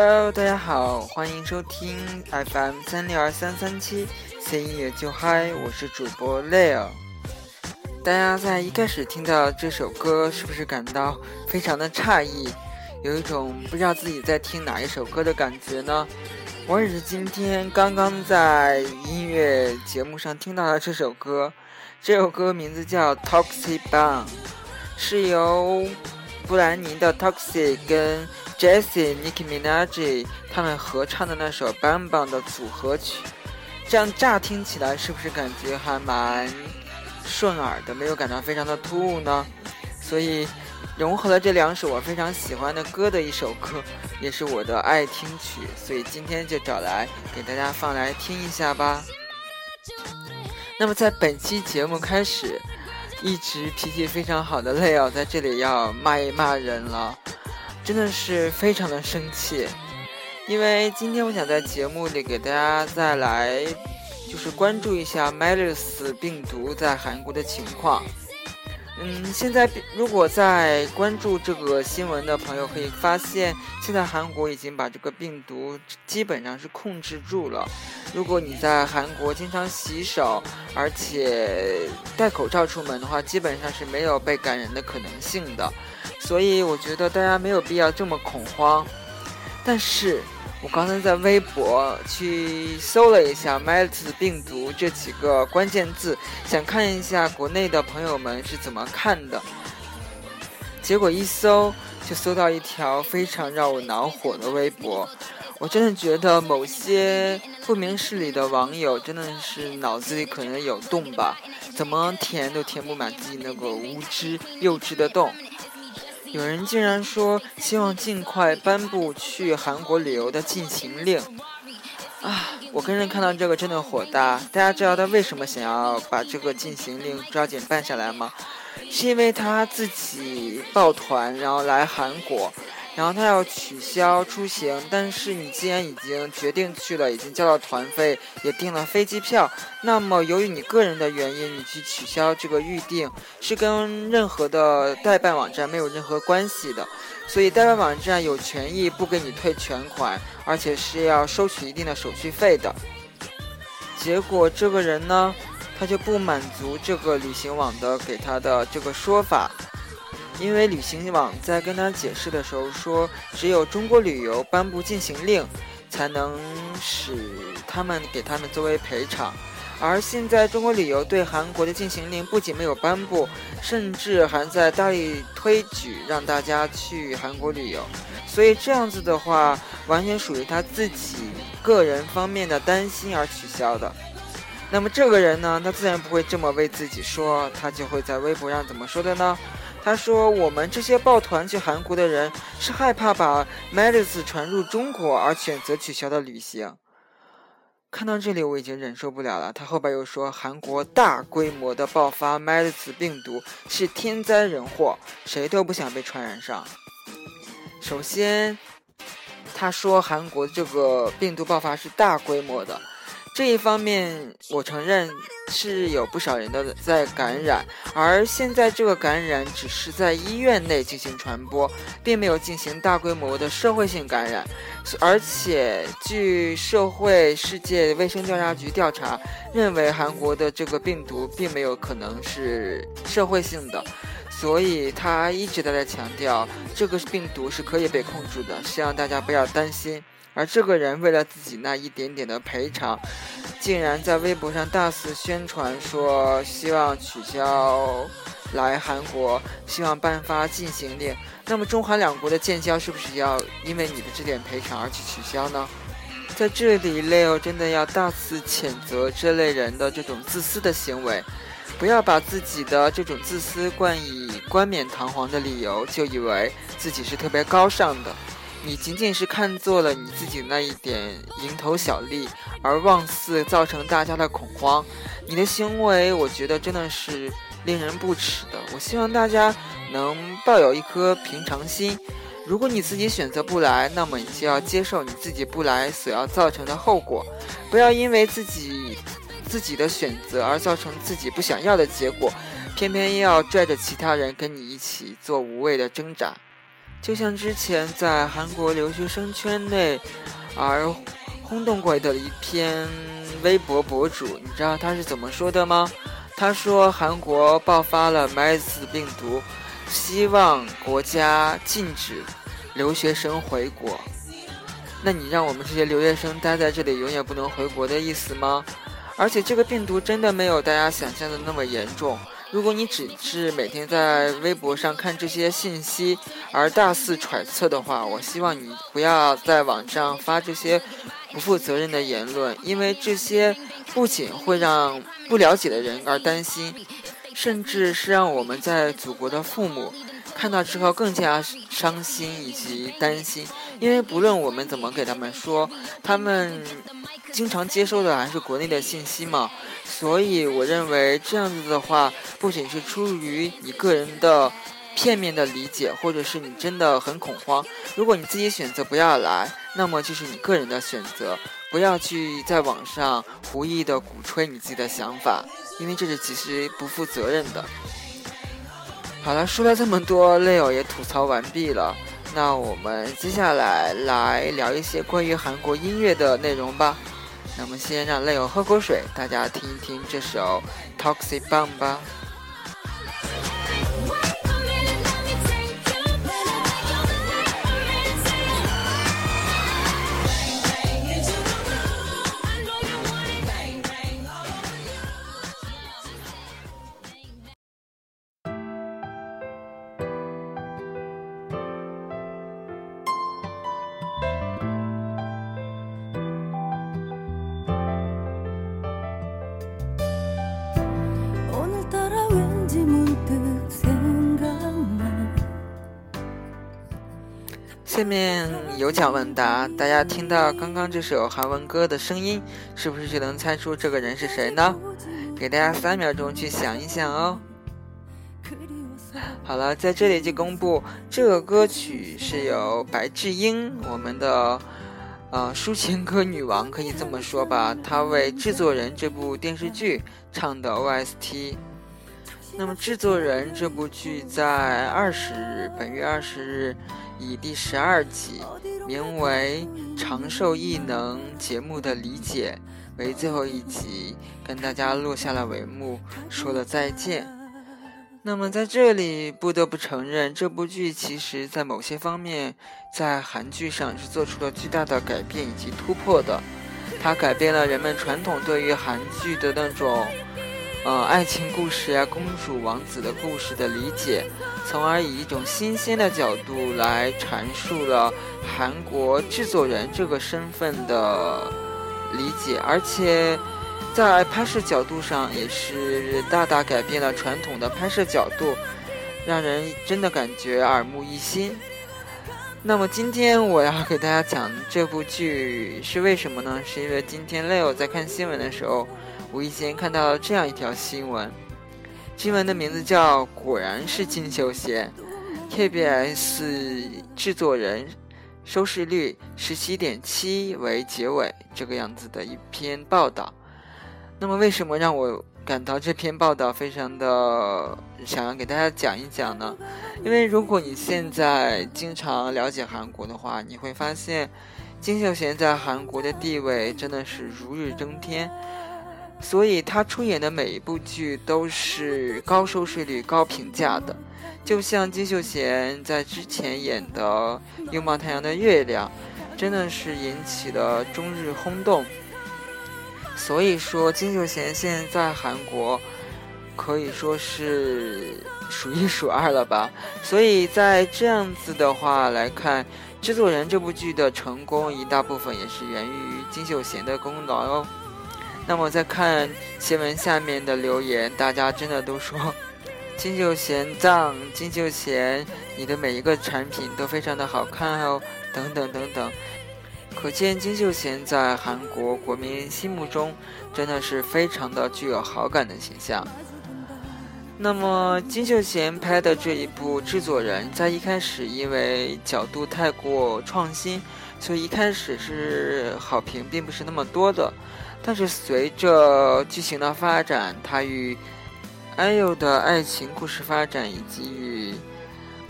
Hello，大家好，欢迎收听 FM 三六二三三七，C 音乐就嗨，我是主播 Leo。大家在一开始听到这首歌，是不是感到非常的诧异，有一种不知道自己在听哪一首歌的感觉呢？我也是今天刚刚在音乐节目上听到了这首歌，这首歌名字叫《Toxic Bang 是由布兰妮的 Toxic 跟 Jessie Nicki Minaj 他们合唱的那首《Bang Bang》的组合曲。这样乍听起来是不是感觉还蛮？顺耳的，没有感到非常的突兀呢，所以融合了这两首我非常喜欢的歌的一首歌，也是我的爱听曲，所以今天就找来给大家放来听一下吧。那么在本期节目开始，一直脾气非常好的 Leo 在这里要骂一骂人了，真的是非常的生气，因为今天我想在节目里给大家再来。就是关注一下 MERS 病毒在韩国的情况。嗯，现在如果在关注这个新闻的朋友可以发现，现在韩国已经把这个病毒基本上是控制住了。如果你在韩国经常洗手，而且戴口罩出门的话，基本上是没有被感染的可能性的。所以我觉得大家没有必要这么恐慌。但是。我刚才在微博去搜了一下 “MERS 病毒”这几个关键字，想看一下国内的朋友们是怎么看的。结果一搜就搜到一条非常让我恼火的微博。我真的觉得某些不明事理的网友真的是脑子里可能有洞吧？怎么填都填不满自己那个无知幼稚的洞。有人竟然说希望尽快颁布去韩国旅游的禁行令，啊！我跟人看到这个真的火大。大家知道他为什么想要把这个禁行令抓紧办下来吗？是因为他自己抱团然后来韩国。然后他要取消出行，但是你既然已经决定去了，已经交了团费，也订了飞机票，那么由于你个人的原因，你去取消这个预定是跟任何的代办网站没有任何关系的，所以代办网站有权益不给你退全款，而且是要收取一定的手续费的。结果这个人呢，他就不满足这个旅行网的给他的这个说法。因为旅行网在跟他解释的时候说，只有中国旅游颁布禁行令，才能使他们给他们作为赔偿。而现在中国旅游对韩国的禁行令不仅没有颁布，甚至还在大力推举让大家去韩国旅游。所以这样子的话，完全属于他自己个人方面的担心而取消的。那么这个人呢，他自然不会这么为自己说，他就会在微博上怎么说的呢？他说：“我们这些抱团去韩国的人是害怕把 MERS 传入中国而选择取消的旅行。”看到这里我已经忍受不了了。他后边又说：“韩国大规模的爆发 MERS 病毒是天灾人祸，谁都不想被传染上。”首先，他说韩国这个病毒爆发是大规模的。这一方面，我承认是有不少人的在感染，而现在这个感染只是在医院内进行传播，并没有进行大规模的社会性感染。而且，据社会世界卫生调查局调查，认为韩国的这个病毒并没有可能是社会性的，所以他一直都在强调这个病毒是可以被控制的，希望大家不要担心。而这个人为了自己那一点点的赔偿，竟然在微博上大肆宣传说希望取消来韩国，希望颁发禁行令。那么中韩两国的建交是不是要因为你的这点赔偿而去取消呢？在这里，Leo 真的要大肆谴责这类人的这种自私的行为，不要把自己的这种自私冠以冠冕堂皇的理由，就以为自己是特别高尚的。你仅仅是看作了你自己那一点蝇头小利，而妄似造成大家的恐慌。你的行为，我觉得真的是令人不齿的。我希望大家能抱有一颗平常心。如果你自己选择不来，那么你就要接受你自己不来所要造成的后果，不要因为自己自己的选择而造成自己不想要的结果，偏偏要拽着其他人跟你一起做无谓的挣扎。就像之前在韩国留学生圈内而轰动过的一篇微博博主，你知道他是怎么说的吗？他说韩国爆发了 MERS 病毒，希望国家禁止留学生回国。那你让我们这些留学生待在这里，永远不能回国的意思吗？而且这个病毒真的没有大家想象的那么严重。如果你只是每天在微博上看这些信息而大肆揣测的话，我希望你不要在网上发这些不负责任的言论，因为这些不仅会让不了解的人而担心，甚至是让我们在祖国的父母看到之后更加伤心以及担心。因为不论我们怎么给他们说，他们经常接收的还是国内的信息嘛，所以我认为这样子的话，不仅是出于你个人的片面的理解，或者是你真的很恐慌。如果你自己选择不要来，那么就是你个人的选择，不要去在网上胡意的鼓吹你自己的想法，因为这是其实不负责任的。好了，说了这么多，Leo 也吐槽完毕了。那我们接下来来聊一些关于韩国音乐的内容吧。那么先让泪友喝口水，大家听一听这首《Toxic Bomb》吧。下面有奖问答，大家听到刚刚这首韩文歌的声音，是不是就能猜出这个人是谁呢？给大家三秒钟去想一想哦。好了，在这里就公布，这个歌曲是由白智英，我们的呃抒情歌女王，可以这么说吧，她为制作人这部电视剧唱的 OST。那么制作人这部剧在二十日，本月二十日。以第十二集名为《长寿异能节目的理解》为最后一集，跟大家落下了帷幕，说了再见。那么在这里不得不承认，这部剧其实在某些方面在韩剧上是做出了巨大的改变以及突破的。它改变了人们传统对于韩剧的那种。呃，爱情故事啊，公主王子的故事的理解，从而以一种新鲜的角度来阐述了韩国制作人这个身份的理解，而且在拍摄角度上也是大大改变了传统的拍摄角度，让人真的感觉耳目一新。那么今天我要给大家讲这部剧是为什么呢？是因为今天 Leo 在看新闻的时候。无意间看到这样一条新闻，新闻的名字叫“果然是金秀贤 ”，KBS 制作人，收视率十七点七为结尾，这个样子的一篇报道。那么，为什么让我感到这篇报道非常的想要给大家讲一讲呢？因为如果你现在经常了解韩国的话，你会发现金秀贤在韩国的地位真的是如日中天。所以他出演的每一部剧都是高收视率、高评价的，就像金秀贤在之前演的《拥抱太阳的月亮》，真的是引起了中日轰动。所以说，金秀贤现在在韩国可以说是数一数二了吧。所以在这样子的话来看，制作人这部剧的成功，一大部分也是源于金秀贤的功劳哦。那么再看新闻下面的留言，大家真的都说金秀贤藏，金秀贤，你的每一个产品都非常的好看哦，等等等等，可见金秀贤在韩国国民心目中真的是非常的具有好感的形象。那么金秀贤拍的这一部制作人在一开始因为角度太过创新，所以一开始是好评并不是那么多的。但是随着剧情的发展，他与 IU 的爱情故事发展，以及与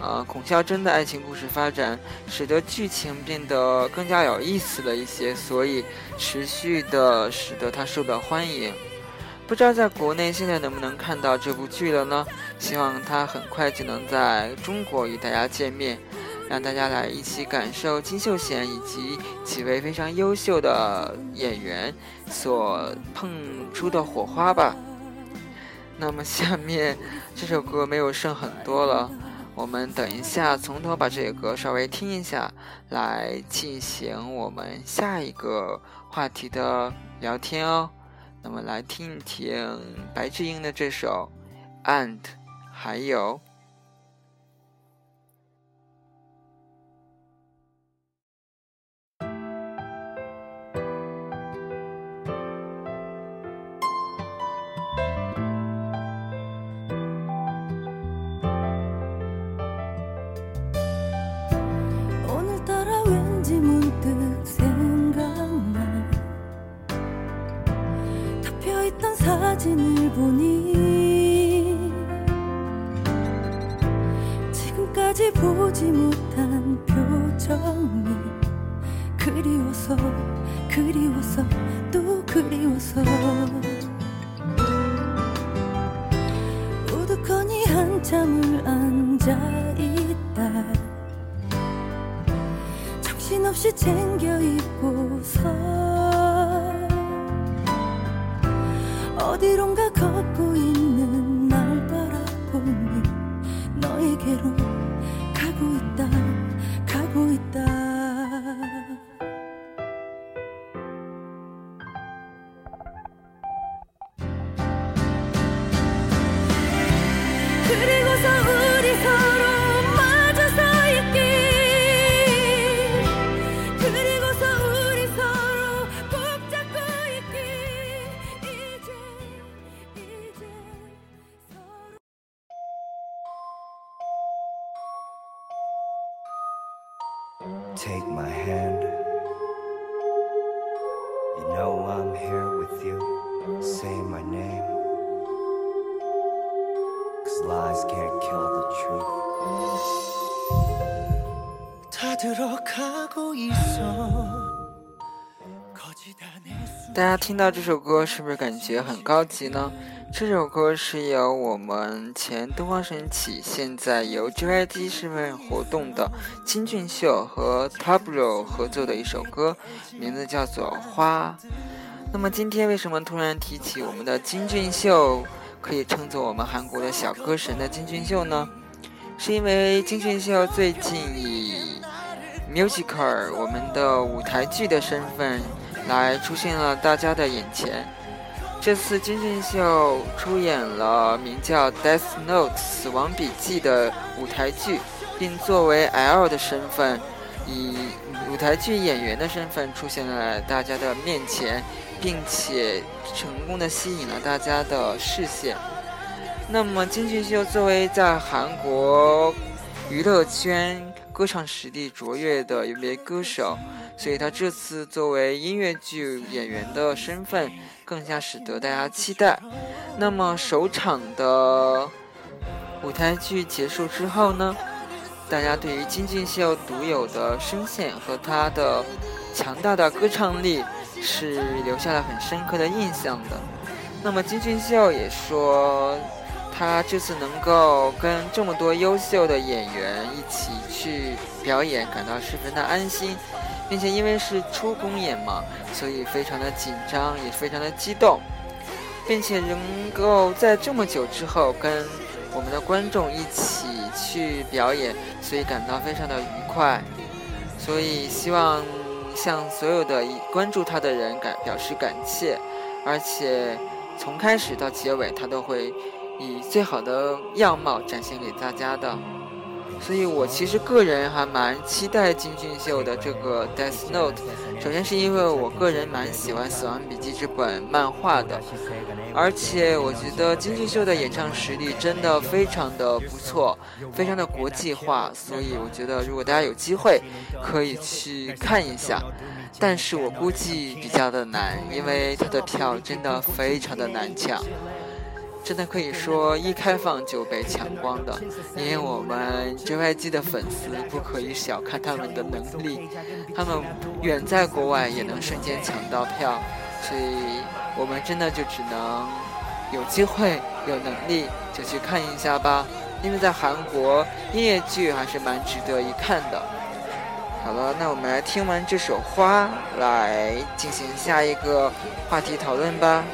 呃，孔孝真的爱情故事发展，使得剧情变得更加有意思了一些，所以持续的使得它受到欢迎。不知道在国内现在能不能看到这部剧了呢？希望它很快就能在中国与大家见面，让大家来一起感受金秀贤以及几位非常优秀的演员所碰出的火花吧。那么下面这首歌没有剩很多了。我们等一下，从头把这个歌稍微听一下，来进行我们下一个话题的聊天哦。那么来听一听白智英的这首《And》，还有。 그리워서 또 그리워서. 우두커니 한참을 앉아있다. 정신없이 챙겨 입고서. 어디론가 걷고 Take my hand. You know I'm here with you. Say my name. Cause lies can't kill the truth. 다 들어가고 있어. 大家听到这首歌，是不是感觉很高级呢？这首歌是由我们前东方神起，现在由 JYP 身份活动的金俊秀和 Tablo 合作的一首歌，名字叫做《花》。那么今天为什么突然提起我们的金俊秀，可以称作我们韩国的小歌神的金俊秀呢？是因为金俊秀最近以 musical 我们的舞台剧的身份。来出现了大家的眼前。这次金俊秀出演了名叫《Death Note》死亡笔记的舞台剧，并作为 L 的身份，以舞台剧演员的身份出现在大家的面前，并且成功的吸引了大家的视线。那么，金俊秀作为在韩国娱乐圈歌唱实力卓越的一位歌手。所以他这次作为音乐剧演员的身份，更加使得大家期待。那么首场的舞台剧结束之后呢，大家对于金俊秀独有的声线和他的强大的歌唱力是留下了很深刻的印象的。那么金俊秀也说，他这次能够跟这么多优秀的演员一起去表演，感到十分的安心。并且因为是初公演嘛，所以非常的紧张，也非常的激动，并且能够在这么久之后跟我们的观众一起去表演，所以感到非常的愉快。所以希望向所有的关注他的人感表示感谢，而且从开始到结尾，他都会以最好的样貌展现给大家的。所以我其实个人还蛮期待金俊秀的这个《Death Note》。首先是因为我个人蛮喜欢《死亡笔记》这本漫画的，而且我觉得金俊秀的演唱实力真的非常的不错，非常的国际化。所以我觉得如果大家有机会，可以去看一下。但是我估计比较的难，因为他的票真的非常的难抢。真的可以说一开放就被抢光的，因为我们 JYG 的粉丝不可以小看他们的能力，他们远在国外也能瞬间抢到票，所以我们真的就只能有机会有能力就去看一下吧，因为在韩国音乐剧还是蛮值得一看的。好了，那我们来听完这首花，来进行下一个话题讨论吧。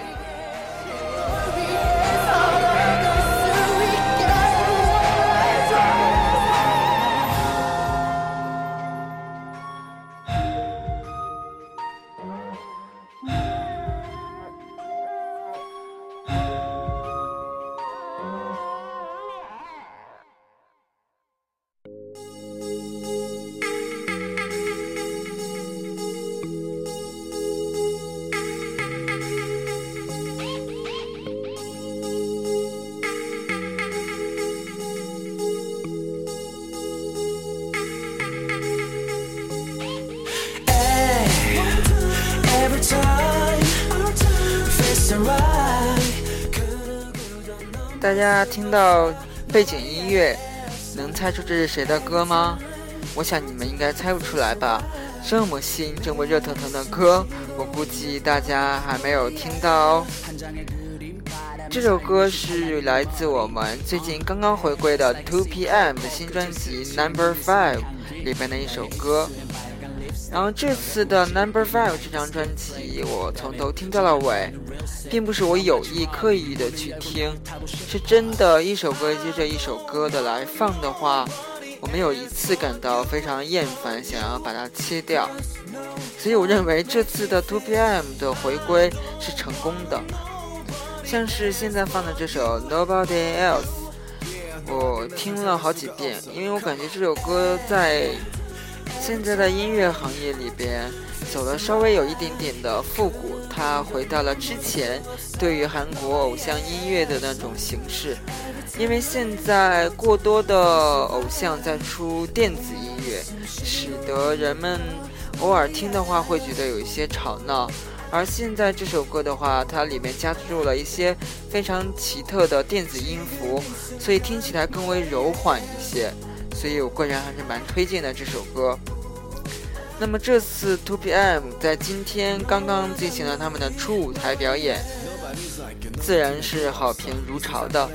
大家听到背景音乐，能猜出这是谁的歌吗？我想你们应该猜不出来吧。这么新、这么热腾腾的歌，我估计大家还没有听到。这首歌是来自我们最近刚刚回归的 Two PM 的新专辑 Number Five 里边的一首歌。然后这次的 Number Five 这张专辑，我从头听到了尾，并不是我有意刻意的去听，是真的一首歌接着一首歌的来放的话，我没有一次感到非常厌烦，想要把它切掉。所以我认为这次的 Two PM 的回归是成功的。像是现在放的这首 Nobody Else，我听了好几遍，因为我感觉这首歌在。现在的音乐行业里边，走了稍微有一点点的复古，它回到了之前对于韩国偶像音乐的那种形式。因为现在过多的偶像在出电子音乐，使得人们偶尔听的话会觉得有一些吵闹。而现在这首歌的话，它里面加入了一些非常奇特的电子音符，所以听起来更为柔缓一些。所以我个人还是蛮推荐的这首歌。那么这次 Two PM 在今天刚刚进行了他们的初舞台表演，自然是好评如潮的。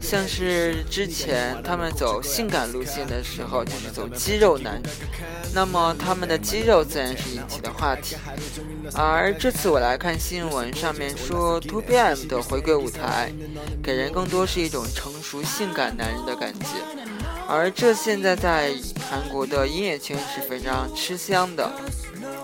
像是之前他们走性感路线的时候，就是走肌肉男，那么他们的肌肉自然是引起的话题。而这次我来看新闻上面说，Two PM 的回归舞台，给人更多是一种成熟性感男人的感觉。而这现在在韩国的音乐圈是非常吃香的，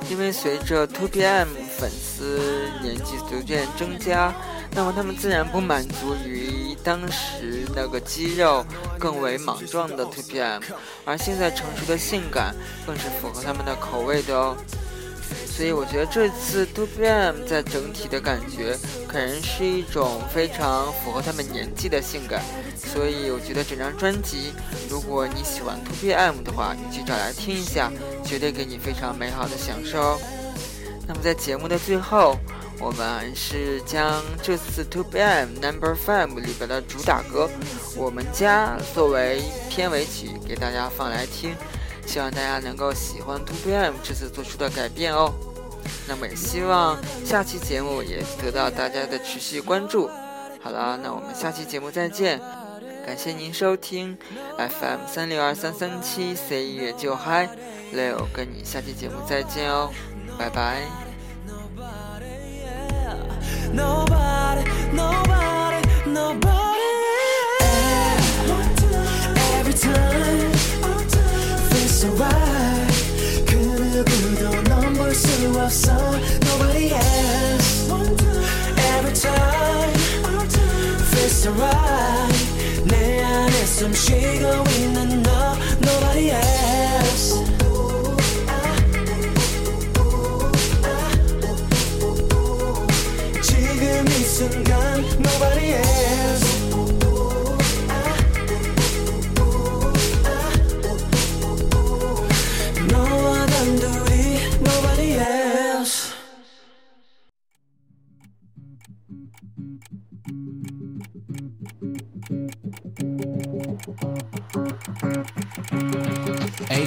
因为随着 Two PM 粉丝年纪逐渐增加，那么他们自然不满足于当时那个肌肉更为莽撞的 Two PM，而现在成熟的性感更是符合他们的口味的哦。所以我觉得这次 Two PM 在整体的感觉，可能是一种非常符合他们年纪的性感。所以我觉得整张专辑，如果你喜欢 Two PM 的话，你去找来听一下，绝对给你非常美好的享受。那么在节目的最后，我们是将这次 Two PM Number Five 里边的主打歌《我们家》作为片尾曲给大家放来听。希望大家能够喜欢 Two PM 这次做出的改变哦。那么也希望下期节目也得到大家的持续关注。好了，那我们下期节目再见。感谢您收听 FM 三六二三三七 C 音乐就嗨，Leo 跟你下期节目再见哦，拜拜。Nobody Feels alright 내 안에 숨 쉬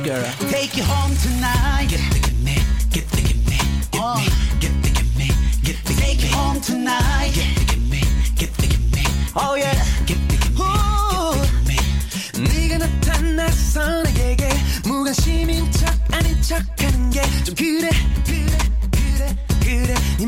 girl. Take you home tonight. Get the me, get the me, get oh. me, get the me, get the Take you home tonight. Get the me, get the me. Oh yeah. Get the me, get the give me. 네가 나타났어 내게 무관심인 척 아닌 척하는 게 좀 그래 그래 그래 그래 네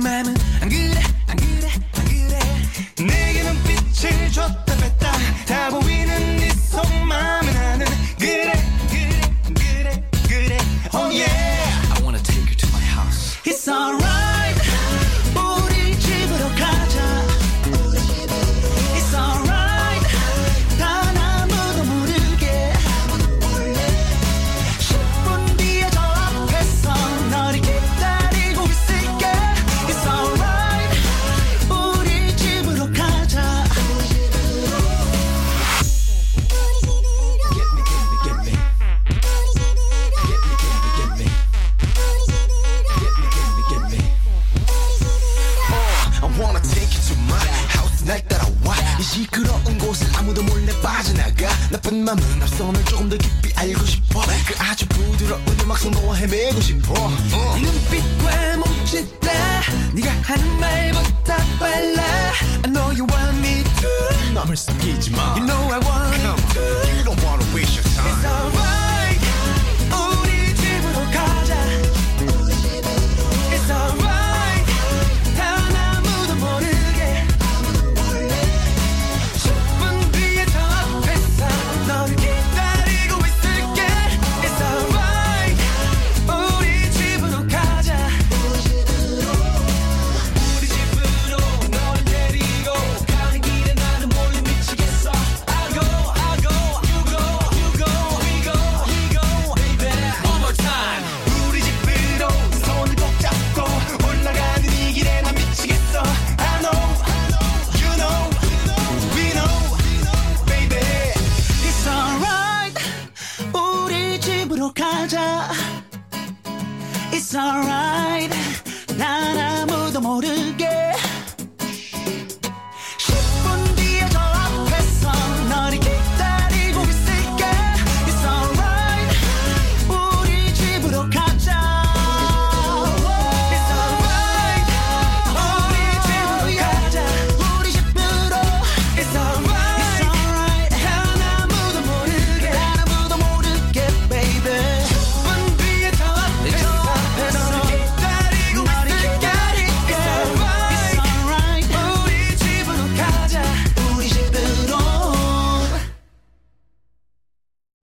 앞으로 가자. It's alright. 난 아무도 모르게.